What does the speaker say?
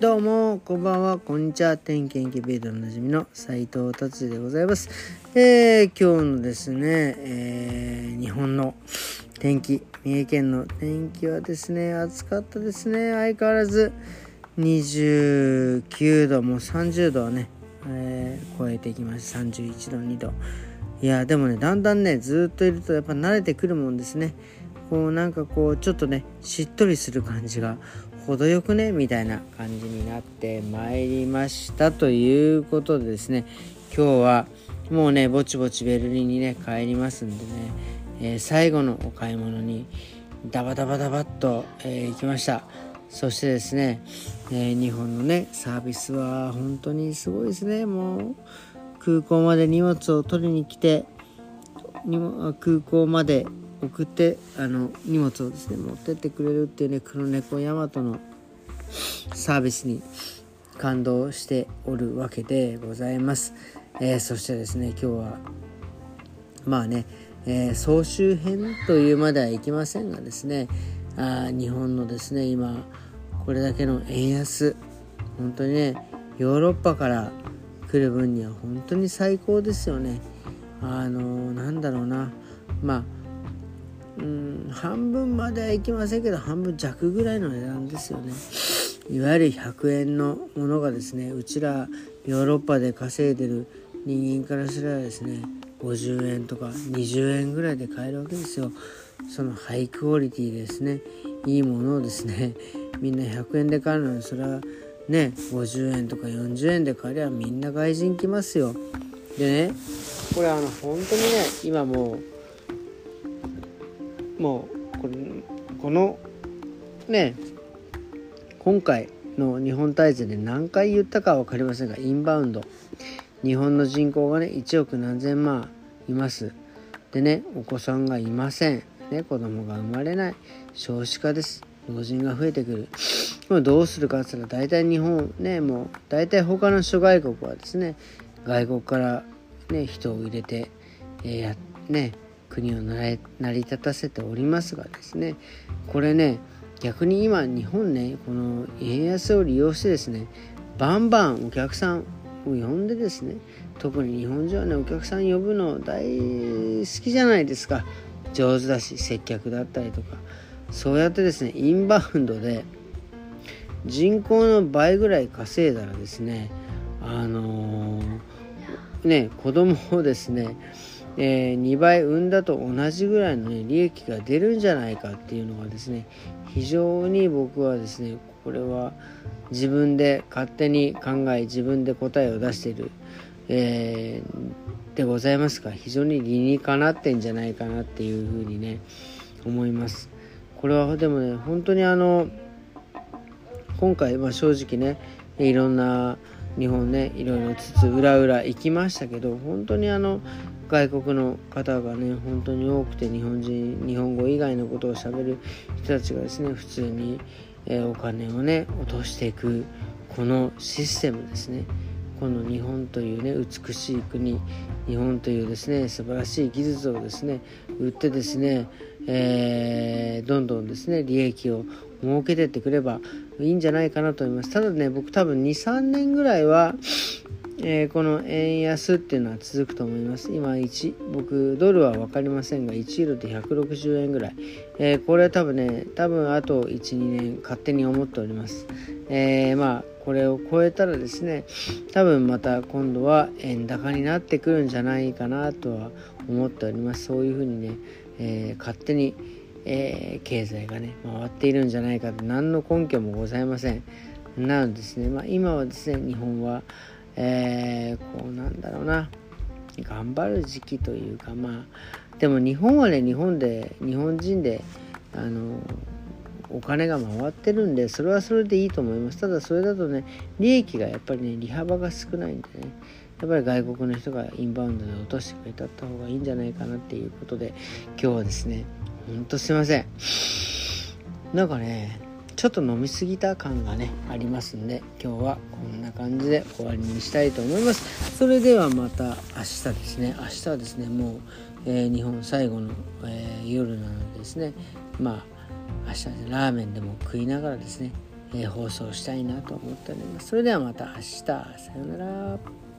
どうも、こんばんは、こんにちは。天気研究ベイドのなじみの斉藤達でございます。えー、今日のですね、えー、日本の天気、三重県の天気はですね、暑かったですね。相変わらず29度、もう30度はね、えー、超えてきました。31度、2度。いや、でもね、だんだんね、ずっといるとやっぱ慣れてくるもんですね。こうなんかこうちょっとねしっとりする感じが程よくねみたいな感じになってまいりましたということでですね。今日はもうねぼちぼちベルリンにね帰りますんでね、えー、最後のお買い物にダバダバダバッと、えー、行きました。そしてですね、えー、日本のねサービスは本当にすごいですね。もう空港まで荷物を取りに来て空港まで送ってあの荷物をですね持ってってくれるっていうね黒猫ヤマトのサービスに感動しておるわけでございます、えー、そしてですね今日はまあね、えー、総集編というまではいきませんがですねあ日本のですね今これだけの円安本当にねヨーロッパから来る分には本当に最高ですよね。あのー、なんだろうな。まあうん半分まではいきませんけど半分弱ぐらいの値段ですよね。いわゆる100円のものがですねうちらヨーロッパで稼いでる人間からすればですね50円とか20円ぐらいで買えるわけですよ。そのハイクオリティですねいいものをですね みんな100円で買うのにそれはね50円とか40円で買えりゃみんな外人来ますよ。でねこれあの本当にね今もうもうこれこのね今回の日本大勢で何回言ったかは分かりませんがインバウンド。日本の人口がね1億何千万います。でねお子さんがいません、ね、子供が生まれない。少子化です。老人が増えてくる。これどうするかって言ったら大体日本ねもう大体他の諸外国はですね外国からね人を入れて、えー、ね国を成り立たせておりますがですねこれね逆に今日本ねこの円安を利用してですねバンバンお客さんを呼んでですね特に日本人はねお客さん呼ぶの大好きじゃないですか。上手だし接客だったりとか。そうやってですねインバウンドで人口の倍ぐらい稼いだらですねあのー、ね子供をですねえー、2倍産んだと同じぐらいの、ね、利益が出るんじゃないかっていうのがですね非常に僕はですねこれは自分で勝手に考え自分で答えを出している、えー、でございますが非常に理にかなってんじゃないかなっていうふうにね思います。これはでもね本当にあの今回、まあ、正直ねいろんな日本ねいろいろつつ裏裏行きましたけど本当にあの外国の方がね本当に多くて日本人日本語以外のことをしゃべる人たちがですね普通に、えー、お金をね落としていくこのシステムですね。この日本というね美しい国日本というですね素晴らしい技術をですね売ってですね、えー、どんどんですね利益を儲けてってくればいいんじゃないかなと思います。ただね僕多分23年ぐらいはえー、この円安っていうのは続くと思います。今1、僕、ドルは分かりませんが、1ユーロで160円ぐらい。えー、これ多分ね、多分あと1、2年勝手に思っております。えー、まあ、これを超えたらですね、多分また今度は円高になってくるんじゃないかなとは思っております。そういうふうにね、え勝手に、え経済がね、回っているんじゃないかと何の根拠もございません。なのですね、まあ、今はですね、日本は、えー、こうなんだろうな。頑張る時期というかまあでも日本はね日本で日本人であのお金が回ってるんでそれはそれでいいと思います。ただそれだとね利益がやっぱりね利幅が少ないんでね。やっぱり外国の人がインバウンドで落としてくれたった方がいいんじゃないかなっていうことで今日はですねほんとすいません。なんかねちょっと飲みすぎた感がねありますんで今日はこんな感じで終わりにしたいと思います。それではまた明日ですね。明日はですねもう、えー、日本最後の、えー、夜なのでですね。まあ明日は、ね、ラーメンでも食いながらですね、えー、放送したいなと思っております。それではまた明日。さようなら。